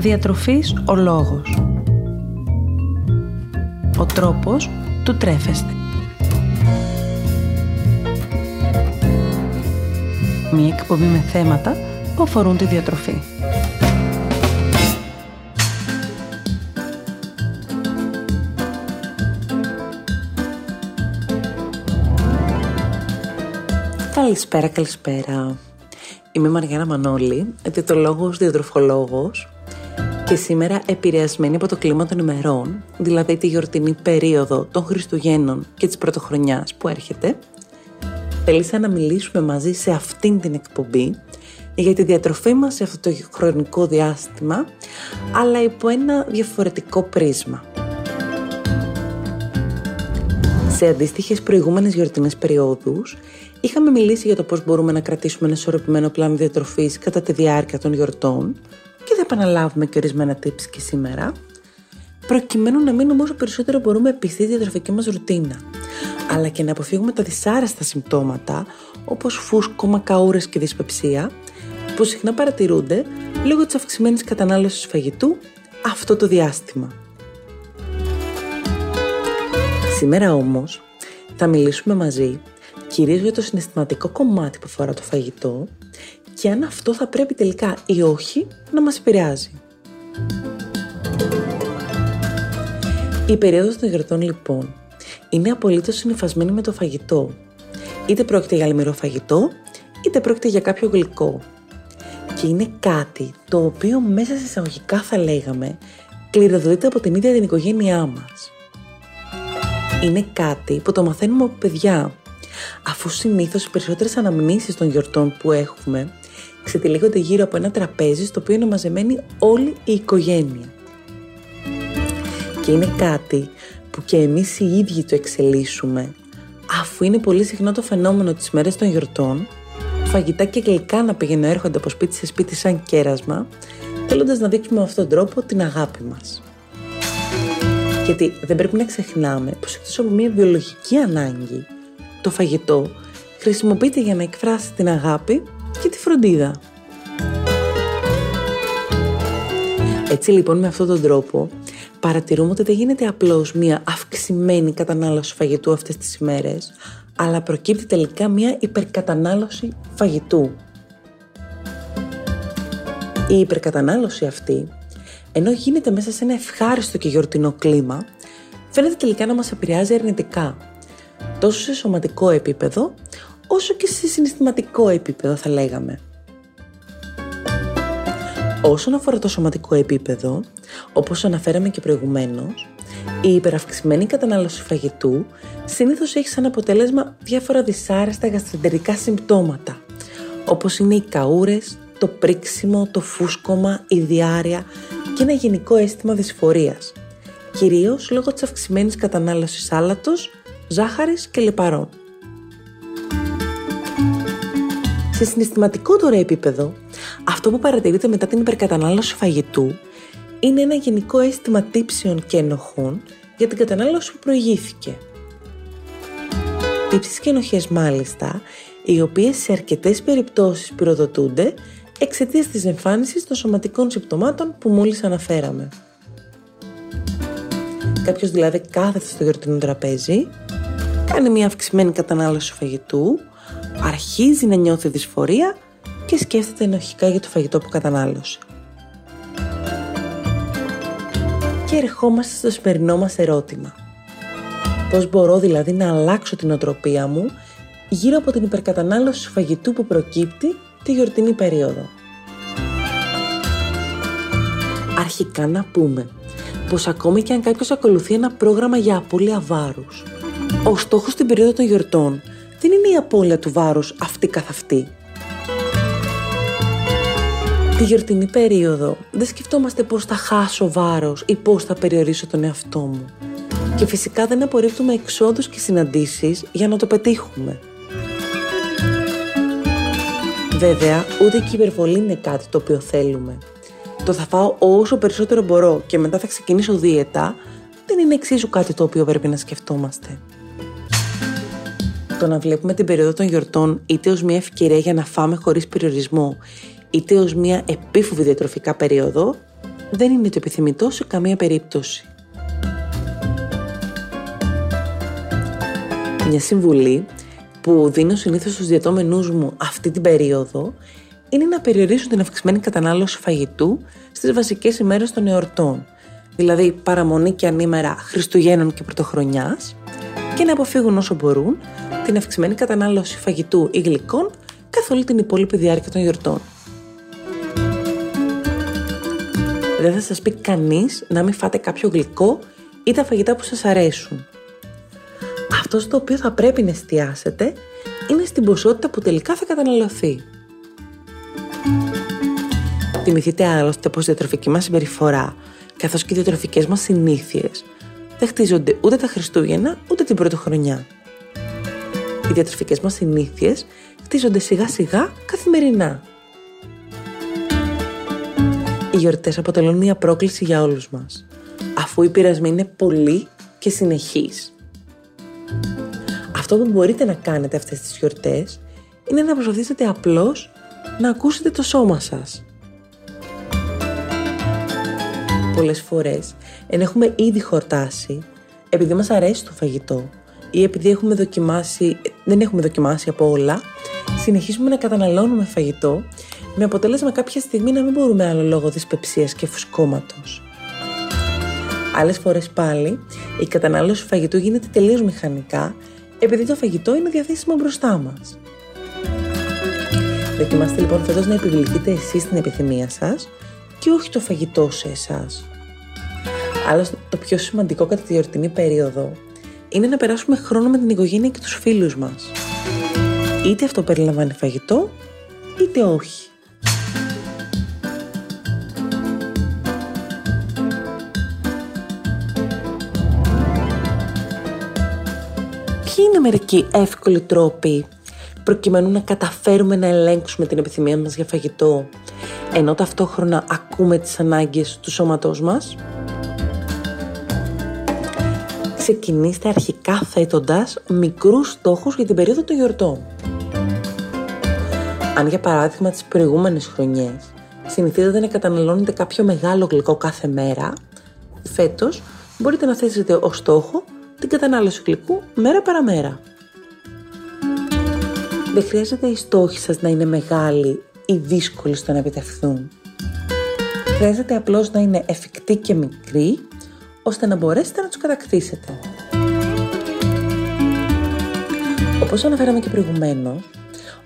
Διατροφής ο λόγος. Ο τρόπος του τρέφεστε. Μία εκπομπή με θέματα που αφορούν τη διατροφή. Καλησπέρα, καλησπέρα. Είμαι η Μαριάννα Μανώλη, διαιτολόγος, διατροφολόγος και σήμερα επηρεασμένη από το κλίμα των ημερών, δηλαδή τη γιορτινή περίοδο των Χριστουγέννων και της Πρωτοχρονιάς που έρχεται, θέλησα να μιλήσουμε μαζί σε αυτήν την εκπομπή για τη διατροφή μας σε αυτό το χρονικό διάστημα, αλλά υπό ένα διαφορετικό πρίσμα. Σε αντίστοιχες προηγούμενες γιορτινές περιόδους, είχαμε μιλήσει για το πώς μπορούμε να κρατήσουμε ένα ισορροπημένο πλάνο διατροφής κατά τη διάρκεια των γιορτών και θα επαναλάβουμε και ορισμένα tips και σήμερα, προκειμένου να μείνουμε όσο περισσότερο μπορούμε πιστοί στη διατροφική μας ρουτίνα, αλλά και να αποφύγουμε τα δυσάρεστα συμπτώματα όπως φούσκωμα, καούρες και δυσπεψία, που συχνά παρατηρούνται λόγω της αυξημένης κατανάλωσης φαγητού αυτό το διάστημα. Σήμερα όμως θα μιλήσουμε μαζί κυρίως για το συναισθηματικό κομμάτι που αφορά το φαγητό και αν αυτό θα πρέπει τελικά ή όχι να μας επηρεάζει. Η περίοδος των γιορτών λοιπόν είναι απολύτως συνειφασμένη με το φαγητό. Είτε πρόκειται για λιμερό φαγητό, είτε πρόκειται για κάποιο γλυκό. Και είναι κάτι το οποίο μέσα σε εισαγωγικά θα λέγαμε κληροδοτείται από την ίδια την οικογένειά μας. Είναι κάτι που το μαθαίνουμε από παιδιά αφού συνήθως οι περισσότερες αναμνήσεις των γιορτών που έχουμε ξετυλίγονται γύρω από ένα τραπέζι στο οποίο είναι μαζεμένη όλη η οικογένεια. Και είναι κάτι που και εμείς οι ίδιοι το εξελίσσουμε, αφού είναι πολύ συχνό το φαινόμενο τις μέρες των γιορτών, φαγητά και γλυκά να πηγαίνουν έρχονται από σπίτι σε σπίτι σαν κέρασμα, θέλοντας να δείξουμε με αυτόν τον τρόπο την αγάπη μας. Γιατί δεν πρέπει να ξεχνάμε πως εκτός από μια βιολογική ανάγκη, το φαγητό χρησιμοποιείται για να εκφράσει την αγάπη και τη φροντίδα. Έτσι λοιπόν με αυτόν τον τρόπο παρατηρούμε ότι δεν γίνεται απλώς μια αυξημένη κατανάλωση φαγητού αυτές τις ημέρες, αλλά προκύπτει τελικά μια υπερκατανάλωση φαγητού. Η υπερκατανάλωση αυτή, ενώ γίνεται μέσα σε ένα ευχάριστο και γιορτινό κλίμα, φαίνεται τελικά να μας επηρεάζει αρνητικά τόσο σε σωματικό επίπεδο, όσο και σε συναισθηματικό επίπεδο θα λέγαμε. Όσον αφορά το σωματικό επίπεδο, όπως αναφέραμε και προηγουμένως, η υπεραυξημένη κατανάλωση φαγητού συνήθως έχει σαν αποτέλεσμα διάφορα δυσάρεστα γαστρεντερικά συμπτώματα, όπως είναι οι καούρες, το πρίξιμο, το φούσκωμα, η διάρρεια και ένα γενικό αίσθημα δυσφορίας, κυρίως λόγω της αυξημένης κατανάλωσης άλατος ζάχαρης και λιπαρών. Σε συναισθηματικό τώρα επίπεδο, αυτό που παρατηρείται μετά την υπερκατανάλωση φαγητού είναι ένα γενικό αίσθημα τύψεων και ενοχών για την κατανάλωση που προηγήθηκε. Τύψεις και ενοχές μάλιστα, οι οποίες σε αρκετές περιπτώσεις πυροδοτούνται εξαιτίας της εμφάνισης των σωματικών συμπτωμάτων που μόλις αναφέραμε. Κάποιος δηλαδή κάθεται στο γιορτινό τραπέζι κάνει μια αυξημένη κατανάλωση φαγητού, αρχίζει να νιώθει δυσφορία και σκέφτεται ενοχικά για το φαγητό που κατανάλωσε. Και ερχόμαστε στο σημερινό μας ερώτημα. Πώς μπορώ δηλαδή να αλλάξω την οτροπία μου γύρω από την υπερκατανάλωση φαγητού που προκύπτει τη γιορτινή περίοδο; Αρχικά να πούμε πως ακόμη και αν κάποιος ακολουθεί ένα πρόγραμμα για απώλεια βάρους ο στόχος στην περίοδο των γιορτών δεν είναι η απώλεια του βάρους αυτή καθ' αυτή. Τη γιορτινή περίοδο δεν σκεφτόμαστε πώς θα χάσω βάρος ή πώς θα περιορίσω τον εαυτό μου. Και φυσικά δεν απορρίπτουμε εξόδους και συναντήσεις για να το πετύχουμε. Βέβαια, ούτε και η υπερβολή είναι κάτι το οποίο θέλουμε. Το θα φάω όσο περισσότερο μπορώ και μετά θα ξεκινήσω δίαιτα δεν είναι εξίσου κάτι το οποίο πρέπει να σκεφτόμαστε. Το να βλέπουμε την περίοδο των γιορτών είτε ως μια ευκαιρία για να φάμε χωρίς περιορισμό, είτε ως μια επίφοβη διατροφικά περίοδο, δεν είναι το επιθυμητό σε καμία περίπτωση. Μια συμβουλή που δίνω συνήθως στους διατόμενούς μου αυτή την περίοδο είναι να περιορίσουν την αυξημένη κατανάλωση φαγητού στις βασικές ημέρες των εορτών, δηλαδή παραμονή και ανήμερα Χριστουγέννων και Πρωτοχρονιάς και να αποφύγουν όσο μπορούν την αυξημένη κατανάλωση φαγητού ή γλυκών καθ' όλη την υπόλοιπη διάρκεια των γιορτών. Δεν θα σας πει κανείς να μην φάτε κάποιο γλυκό ή τα φαγητά που σας αρέσουν. Αυτός στο οποίο θα πρέπει να εστιάσετε είναι στην ποσότητα που τελικά θα καταναλωθεί. Θυμηθείτε άλλωστε πως η διατροφική μας συμπεριφορά καθώς και οι διατροφικές μας συνήθειες δεν χτίζονται ούτε τα Χριστούγεννα ούτε την Πρωτοχρονιά. Οι διατροφικές μας συνήθειες χτίζονται σιγά σιγά καθημερινά. Οι γιορτές αποτελούν μια πρόκληση για όλους μας, αφού οι πειρασμοί είναι πολλοί και συνεχείς. Αυτό που μπορείτε να κάνετε αυτές τις γιορτές είναι να προσπαθήσετε απλώς να ακούσετε το σώμα σας. Πολλές φορές, εν έχουμε ήδη χορτάσει, επειδή μας αρέσει το φαγητό ή επειδή έχουμε δοκιμάσει, δεν έχουμε δοκιμάσει από όλα, συνεχίζουμε να καταναλώνουμε φαγητό με αποτέλεσμα κάποια στιγμή να μην μπορούμε άλλο λόγω δυσπεψίας και φουσκώματος. Άλλες φορές πάλι, η κατανάλωση φαγητού γίνεται τελείως μηχανικά επειδή το φαγητό είναι διαθέσιμο μπροστά μας. Δοκιμάστε λοιπόν φέτος να επιβληθείτε εσείς την επιθυμία σας και όχι το φαγητό σε εσάς. Άλλωστε το πιο σημαντικό κατά τη γιορτινή περίοδο είναι να περάσουμε χρόνο με την οικογένεια και τους φίλους μας. Είτε αυτό περιλαμβάνει φαγητό, είτε όχι. Ποιοι είναι μερικοί εύκολοι τρόποι προκειμένου να καταφέρουμε να ελέγξουμε την επιθυμία μας για φαγητό ενώ ταυτόχρονα ακούμε τις ανάγκες του σώματός μας; Ξεκινήστε αρχικά θέτοντας μικρούς στόχους για την περίοδο των γιορτών. Αν για παράδειγμα τις προηγούμενες χρονιές συνηθίζετε να καταναλώνετε κάποιο μεγάλο γλυκό κάθε μέρα, φέτος μπορείτε να θέσετε ως στόχο την κατανάλωση γλυκού μέρα παραμέρα. Δεν χρειάζεται οι στόχοι σας να είναι μεγάλοι ή δύσκολοι στο να επιτευχθούν. Χρειάζεται απλώς να είναι εφικτοί και μικροί, ώστε να μπορέσετε να τους κατακτήσετε. Όπως αναφέραμε και προηγουμένως,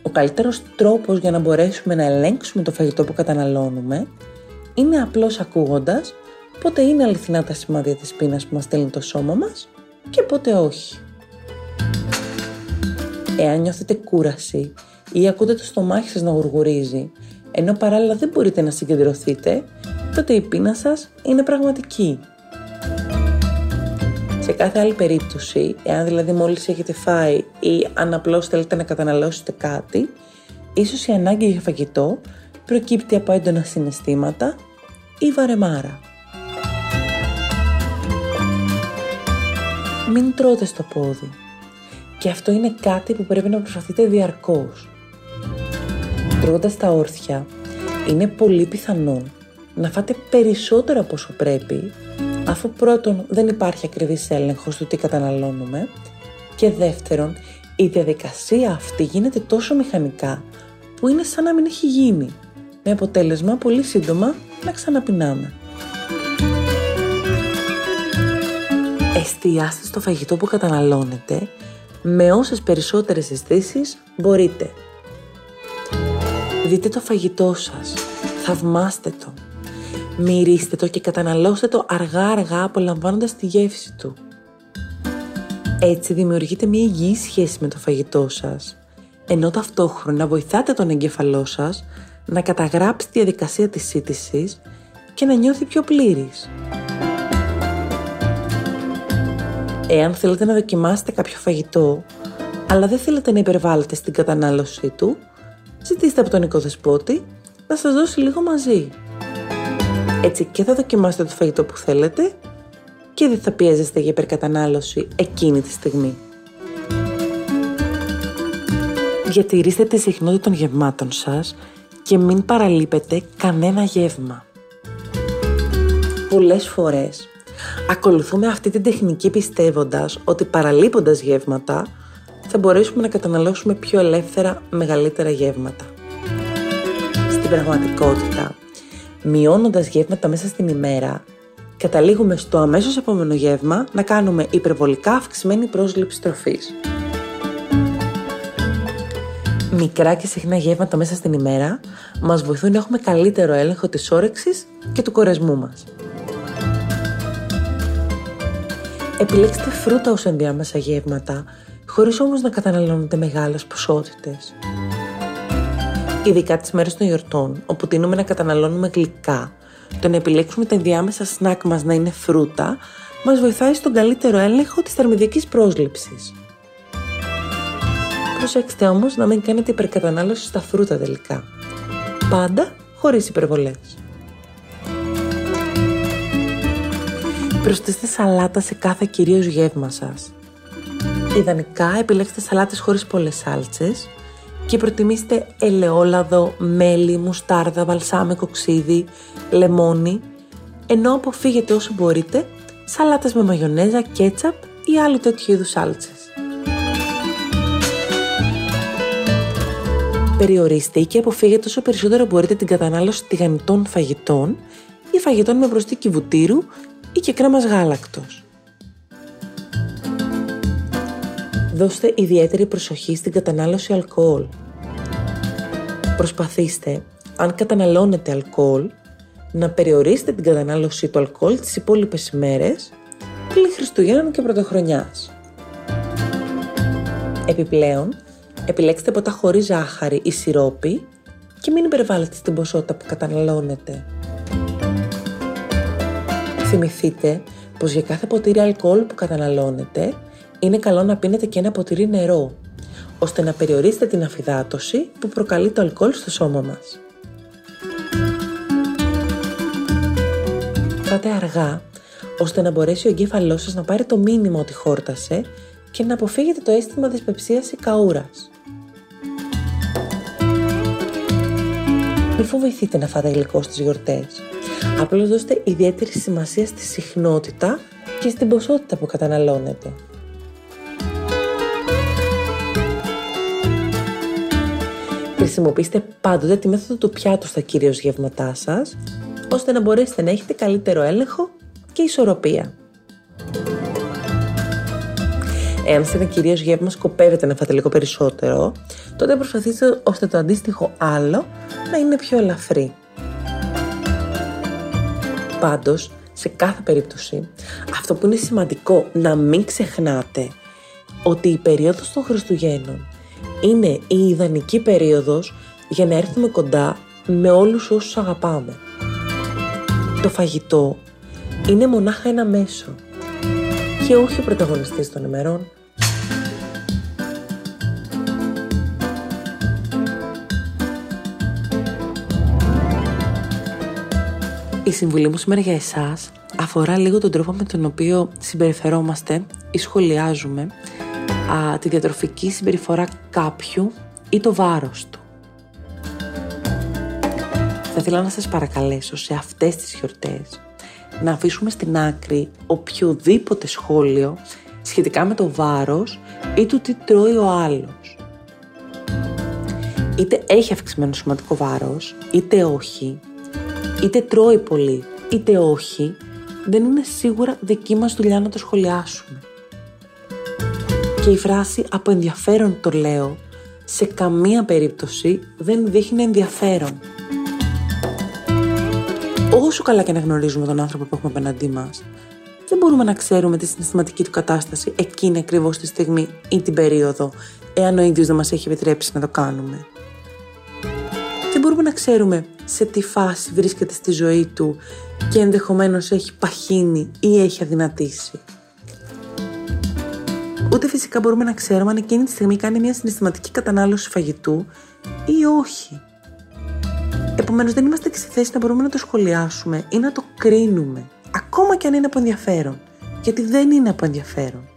ο καλύτερος τρόπος για να μπορέσουμε να ελέγξουμε το φαγητό που καταναλώνουμε είναι απλώς ακούγοντας πότε είναι αληθινά τα σημάδια της πείνας που μας στέλνει το σώμα μας και πότε όχι. Εάν νιώθετε κούραση ή ακούτε το στομάχι σας να γουργουρίζει, ενώ παράλληλα δεν μπορείτε να συγκεντρωθείτε, τότε η πείνα σας είναι πραγματική. Σε κάθε άλλη περίπτωση, εάν δηλαδή μόλις έχετε φάει ή αν απλώς θέλετε να καταναλώσετε κάτι, ίσως η ανάγκη για φαγητό προκύπτει από έντονα συναισθήματα ή βαρεμάρα. Μην τρώτε στο πόδι. Και αυτό είναι κάτι που πρέπει να προσπαθείτε διαρκώς. Τρώγοντας τα όρθια, είναι πολύ πιθανόν να φάτε περισσότερο από όσο πρέπει, αφού πρώτον δεν υπάρχει ακριβής έλεγχος του τι καταναλώνουμε και δεύτερον η διαδικασία αυτή γίνεται τόσο μηχανικά που είναι σαν να μην έχει γίνει, με αποτέλεσμα πολύ σύντομα να ξαναπεινάμε. Εστιάστε στο φαγητό που καταναλώνετε με όσες περισσότερες αισθήσεις μπορείτε. Δείτε το φαγητό σας, θαυμάστε το, μυρίστε το και καταναλώστε το αργά-αργά απολαμβάνοντας τη γεύση του. Έτσι δημιουργείτε μια υγιή σχέση με το φαγητό σας, ενώ ταυτόχρονα βοηθάτε τον εγκέφαλό σας να καταγράψει τη διαδικασία της σύντησης και να νιώθει πιο πλήρης. Εάν θέλετε να δοκιμάσετε κάποιο φαγητό, αλλά δεν θέλετε να υπερβάλλετε στην κατανάλωσή του, ζητήστε από τον οικοδεσπότη να σας δώσει λίγο μαζί. Έτσι και θα δοκιμάσετε το φαγητό που θέλετε και δεν θα πιέζεστε για υπερκατανάλωση εκείνη τη στιγμή. Διατηρήστε τη συχνότητα των γευμάτων σας και μην παραλείπετε κανένα γεύμα. πολλές φορές ακολουθούμε αυτή την τεχνική πιστεύοντας ότι παραλείποντας γεύματα θα μπορέσουμε να καταναλώσουμε πιο ελεύθερα μεγαλύτερα γεύματα. Στην πραγματικότητα, μειώνοντας γεύματα μέσα στην ημέρα, καταλήγουμε στο αμέσως επόμενο γεύμα να κάνουμε υπερβολικά αυξημένη πρόσληψη τροφής. Μικρά και συχνά γεύματα μέσα στην ημέρα μας βοηθούν να έχουμε καλύτερο έλεγχο της όρεξης και του κορεσμού μας. Επιλέξτε φρούτα ως ενδιάμεσα γεύματα, χωρίς όμως να καταναλώνετε μεγάλες ποσότητες. Ειδικά τις μέρες των γιορτών, όπου τείνουμε να καταναλώνουμε γλυκά, το να επιλέξουμε τα ενδιάμεσα σνακ μας να είναι φρούτα, μας βοηθάει στον καλύτερο έλεγχο της θερμιδικής πρόσληψης. Προσέξτε όμως να μην κάνετε υπερκατανάλωση στα φρούτα τελικά. Πάντα χωρίς υπερβολές. Προσθέστε σαλάτα σε κάθε κυρίως γεύμα σας. Ιδανικά επιλέξτε σαλάτες χωρίς πολλές σάλτσες και προτιμήστε ελαιόλαδο, μέλι, μουστάρδα, βαλσάμικο ξύδι, λεμόνι, ενώ αποφύγετε όσο μπορείτε σαλάτες με μαγιονέζα, κέτσαπ ή άλλοι τέτοιου είδους σάλτσες. Περιορίστε και αποφύγετε όσο περισσότερο μπορείτε την κατανάλωση τηγανιτών φαγητών ή φαγητών με προστίκη βουτύρου ή και κρέμας γάλακτος. Δώστε ιδιαίτερη προσοχή στην κατανάλωση αλκοόλ. Προσπαθήστε, αν καταναλώνετε αλκοόλ, να περιορίσετε την κατανάλωση του αλκοόλ τις υπόλοιπες ημέρες πλην Χριστουγέννων και Πρωτοχρονιάς. Επιπλέον, επιλέξτε ποτά χωρίς ζάχαρη ή σιρόπι και μην υπερβάλλετε στην ποσότητα που καταναλώνετε. Θυμηθείτε πως για κάθε ποτήρι αλκοόλ που καταναλώνετε είναι καλό να πίνετε και ένα ποτήρι νερό, ώστε να περιορίσετε την αφυδάτωση που προκαλεί το αλκοόλ στο σώμα μας. Φάτε αργά, ώστε να μπορέσει ο εγκέφαλός σας να πάρει το μήνυμα ότι χόρτασε και να αποφύγετε το αίσθημα δυσπεψίας ή καούρας. Μην φοβηθείτε να φάτε γλυκό στις γιορτές. Απλώς δώστε ιδιαίτερη σημασία στη συχνότητα και στην ποσότητα που καταναλώνετε. Χρησιμοποιήστε πάντοτε τη μέθοδο του πιάτου στα κυρίως γεύματά σας, ώστε να μπορέσετε να έχετε καλύτερο έλεγχο και ισορροπία. Εάν σε ένα κυρίως γεύμα σκοπεύετε να φάτε λίγο περισσότερο, τότε προσπαθήστε ώστε το αντίστοιχο άλλο να είναι πιο ελαφρύ. Πάντως, σε κάθε περίπτωση, αυτό που είναι σημαντικό να μην ξεχνάτε ότι η περίοδος των Χριστουγέννων είναι η ιδανική περίοδος για να έρθουμε κοντά με όλους όσους αγαπάμε. Το φαγητό είναι μονάχα ένα μέσο και όχι ο πρωταγωνιστής των ημερών. Η συμβουλή μου σήμερα για εσάς αφορά λίγο τον τρόπο με τον οποίο συμπεριφερόμαστε ή σχολιάζουμε α, τη διατροφική συμπεριφορά κάποιου ή το βάρος του. Θα ήθελα να σας παρακαλέσω σε αυτές τις γιορτές να αφήσουμε στην άκρη οποιοδήποτε σχόλιο σχετικά με το βάρος ή του τι τρώει ο άλλος. Είτε έχει αυξημένο σωματικό βάρος, είτε όχι, είτε τρώει πολύ, είτε όχι, δεν είναι σίγουρα δική μας δουλειά να το σχολιάσουμε. Και η φράση «από ενδιαφέρον το λέω» σε καμία περίπτωση δεν δείχνει ενδιαφέρον. Όσο καλά και να γνωρίζουμε τον άνθρωπο που έχουμε απέναντί μας, δεν μπορούμε να ξέρουμε τη συναισθηματική του κατάσταση εκείνη ακριβώς τη στιγμή ή την περίοδο, εάν ο ίδιος δεν μας έχει επιτρέψει να το κάνουμε. Δεν μπορούμε να ξέρουμε σε τι φάση βρίσκεται στη ζωή του και ενδεχομένως έχει παχύνει ή έχει αδυνατήσει. Ούτε φυσικά μπορούμε να ξέρουμε αν εκείνη τη στιγμή κάνει μια συναισθηματική κατανάλωση φαγητού ή όχι. Επομένως, δεν είμαστε σε θέση να μπορούμε να το σχολιάσουμε ή να το κρίνουμε, ακόμα και αν είναι από ενδιαφέρον. Γιατί δεν είναι από ενδιαφέρον.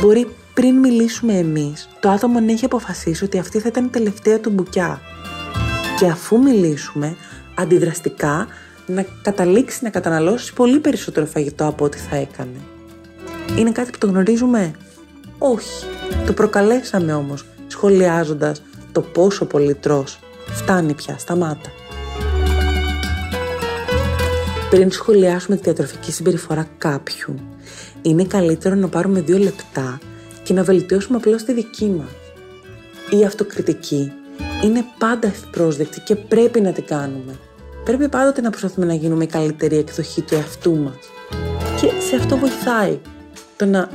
Μπορεί πριν μιλήσουμε εμείς, το άτομο να έχει αποφασίσει ότι αυτή θα ήταν η τελευταία του μπουκιά. Και αφού μιλήσουμε, αντιδραστικά να καταλήξει να καταναλώσει πολύ περισσότερο φαγητό από ό,τι θα έκανε. Είναι κάτι που το γνωρίζουμε; Όχι. Το προκαλέσαμε όμως, σχολιάζοντας το πόσο πολύ τρως. Φτάνει πια, σταμάτα. Πριν σχολιάσουμε τη διατροφική συμπεριφορά κάποιου, είναι καλύτερο να πάρουμε δύο λεπτά και να βελτιώσουμε απλώς τη δική μας. Η αυτοκριτική είναι πάντα ευπρόσδεκτη και πρέπει να την κάνουμε. Πρέπει πάντοτε να προσπαθούμε να γίνουμε η καλύτερη εκδοχή του εαυτού μας. Και σε αυτό βοηθάει το να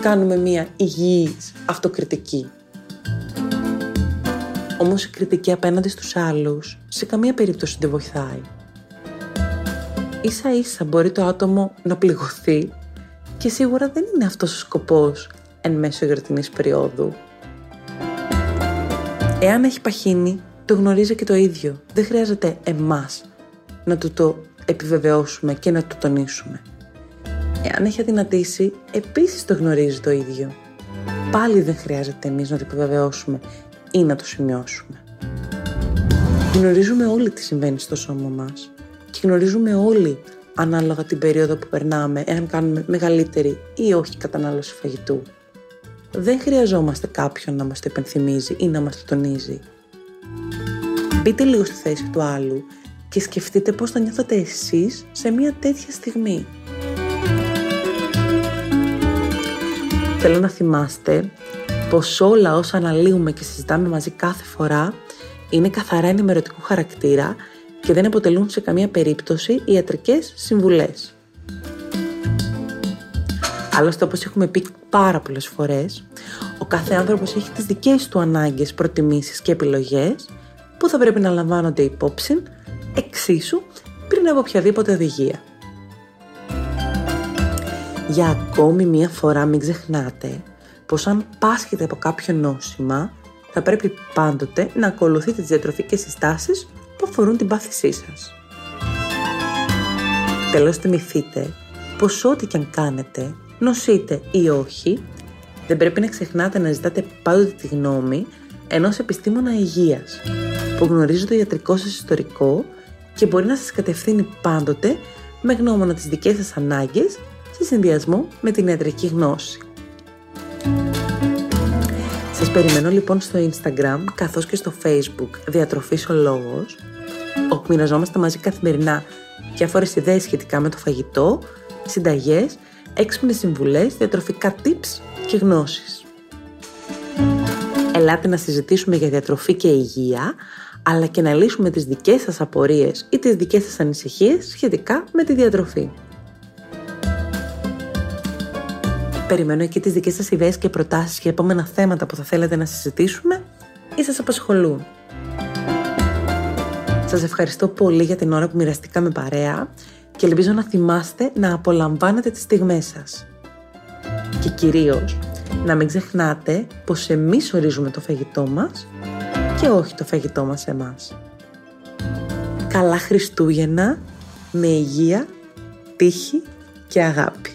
κάνουμε μια υγιής αυτοκριτική. Όμως η κριτική απέναντι στους άλλους σε καμία περίπτωση δεν βοηθάει. Ίσα ίσα μπορεί το άτομο να πληγωθεί και σίγουρα δεν είναι αυτός ο σκοπός εν μέσω γιορτινής περίοδου. Εάν έχει παχύνει, το γνωρίζει και το ίδιο. Δεν χρειάζεται εμάς να του το επιβεβαιώσουμε και να το τονίσουμε. Εάν έχει αδυνατήσει, επίσης το γνωρίζει το ίδιο. Πάλι δεν χρειάζεται εμείς να το επιβεβαιώσουμε ή να το σημειώσουμε. Γνωρίζουμε όλοι τι συμβαίνει στο σώμα μας και γνωρίζουμε όλοι ανάλογα την περίοδο που περνάμε, εάν κάνουμε μεγαλύτερη ή όχι κατανάλωση φαγητού. Δεν χρειαζόμαστε κάποιον να μας το υπενθυμίζει ή να μας το τονίζει. Μπείτε λίγο στη θέση του άλλου και σκεφτείτε πώς θα νιώθετε εσείς σε μια τέτοια στιγμή. Θέλω να θυμάστε πως όλα όσα αναλύουμε και συζητάμε μαζί κάθε φορά είναι καθαρά ενημερωτικού χαρακτήρα και δεν αποτελούν σε καμία περίπτωση ιατρικές συμβουλές. Άλλωστε, όπως έχουμε πει πάρα πολλές φορές, ο κάθε άνθρωπος έχει τις δικές του ανάγκες, προτιμήσεις και επιλογές που θα πρέπει να λαμβάνονται υπόψη εξίσου πριν από οποιαδήποτε οδηγία. Για ακόμη μία φορά μην ξεχνάτε πως αν πάσχετε από κάποιο νόσημα θα πρέπει πάντοτε να ακολουθείτε τις διατροφικές συστάσεις που αφορούν την πάθησή σας. Τέλος θυμηθείτε πως ό,τι και αν κάνετε, νοσείτε ή όχι, δεν πρέπει να ξεχνάτε να ζητάτε πάντοτε τη γνώμη ενός επιστήμονα υγείας που γνωρίζει το ιατρικό σας ιστορικό και μπορεί να σας κατευθύνει πάντοτε με γνώμονα τις δικές σας ανάγκες σε συνδυασμό με την ιατρική γνώση. Σας περιμένω λοιπόν στο Instagram καθώς και στο Facebook Διατροφής ο Λόγος όπου μοιραζόμαστε μαζί καθημερινά διάφορες ιδέες σχετικά με το φαγητό, συνταγές, έξυπνες συμβουλές, διατροφικά tips και γνώσεις. Ελάτε να συζητήσουμε για διατροφή και υγεία, αλλά και να λύσουμε τις δικές σας απορίες ή τις δικές σας ανησυχίες σχετικά με τη διατροφή. Περιμένω εκεί τις δικές σας ιδέες και προτάσεις για επόμενα θέματα που θα θέλετε να συζητήσουμε ή σας απασχολούν. Σας ευχαριστώ πολύ για την ώρα που μοιραστήκαμε παρέα και ελπίζω να θυμάστε να απολαμβάνετε τις στιγμές σας. Και κυρίως, να μην ξεχνάτε πως εμείς ορίζουμε το φαγητό μας και όχι το φαγητό μας εμάς. Καλά Χριστούγεννα με υγεία, τύχη και αγάπη.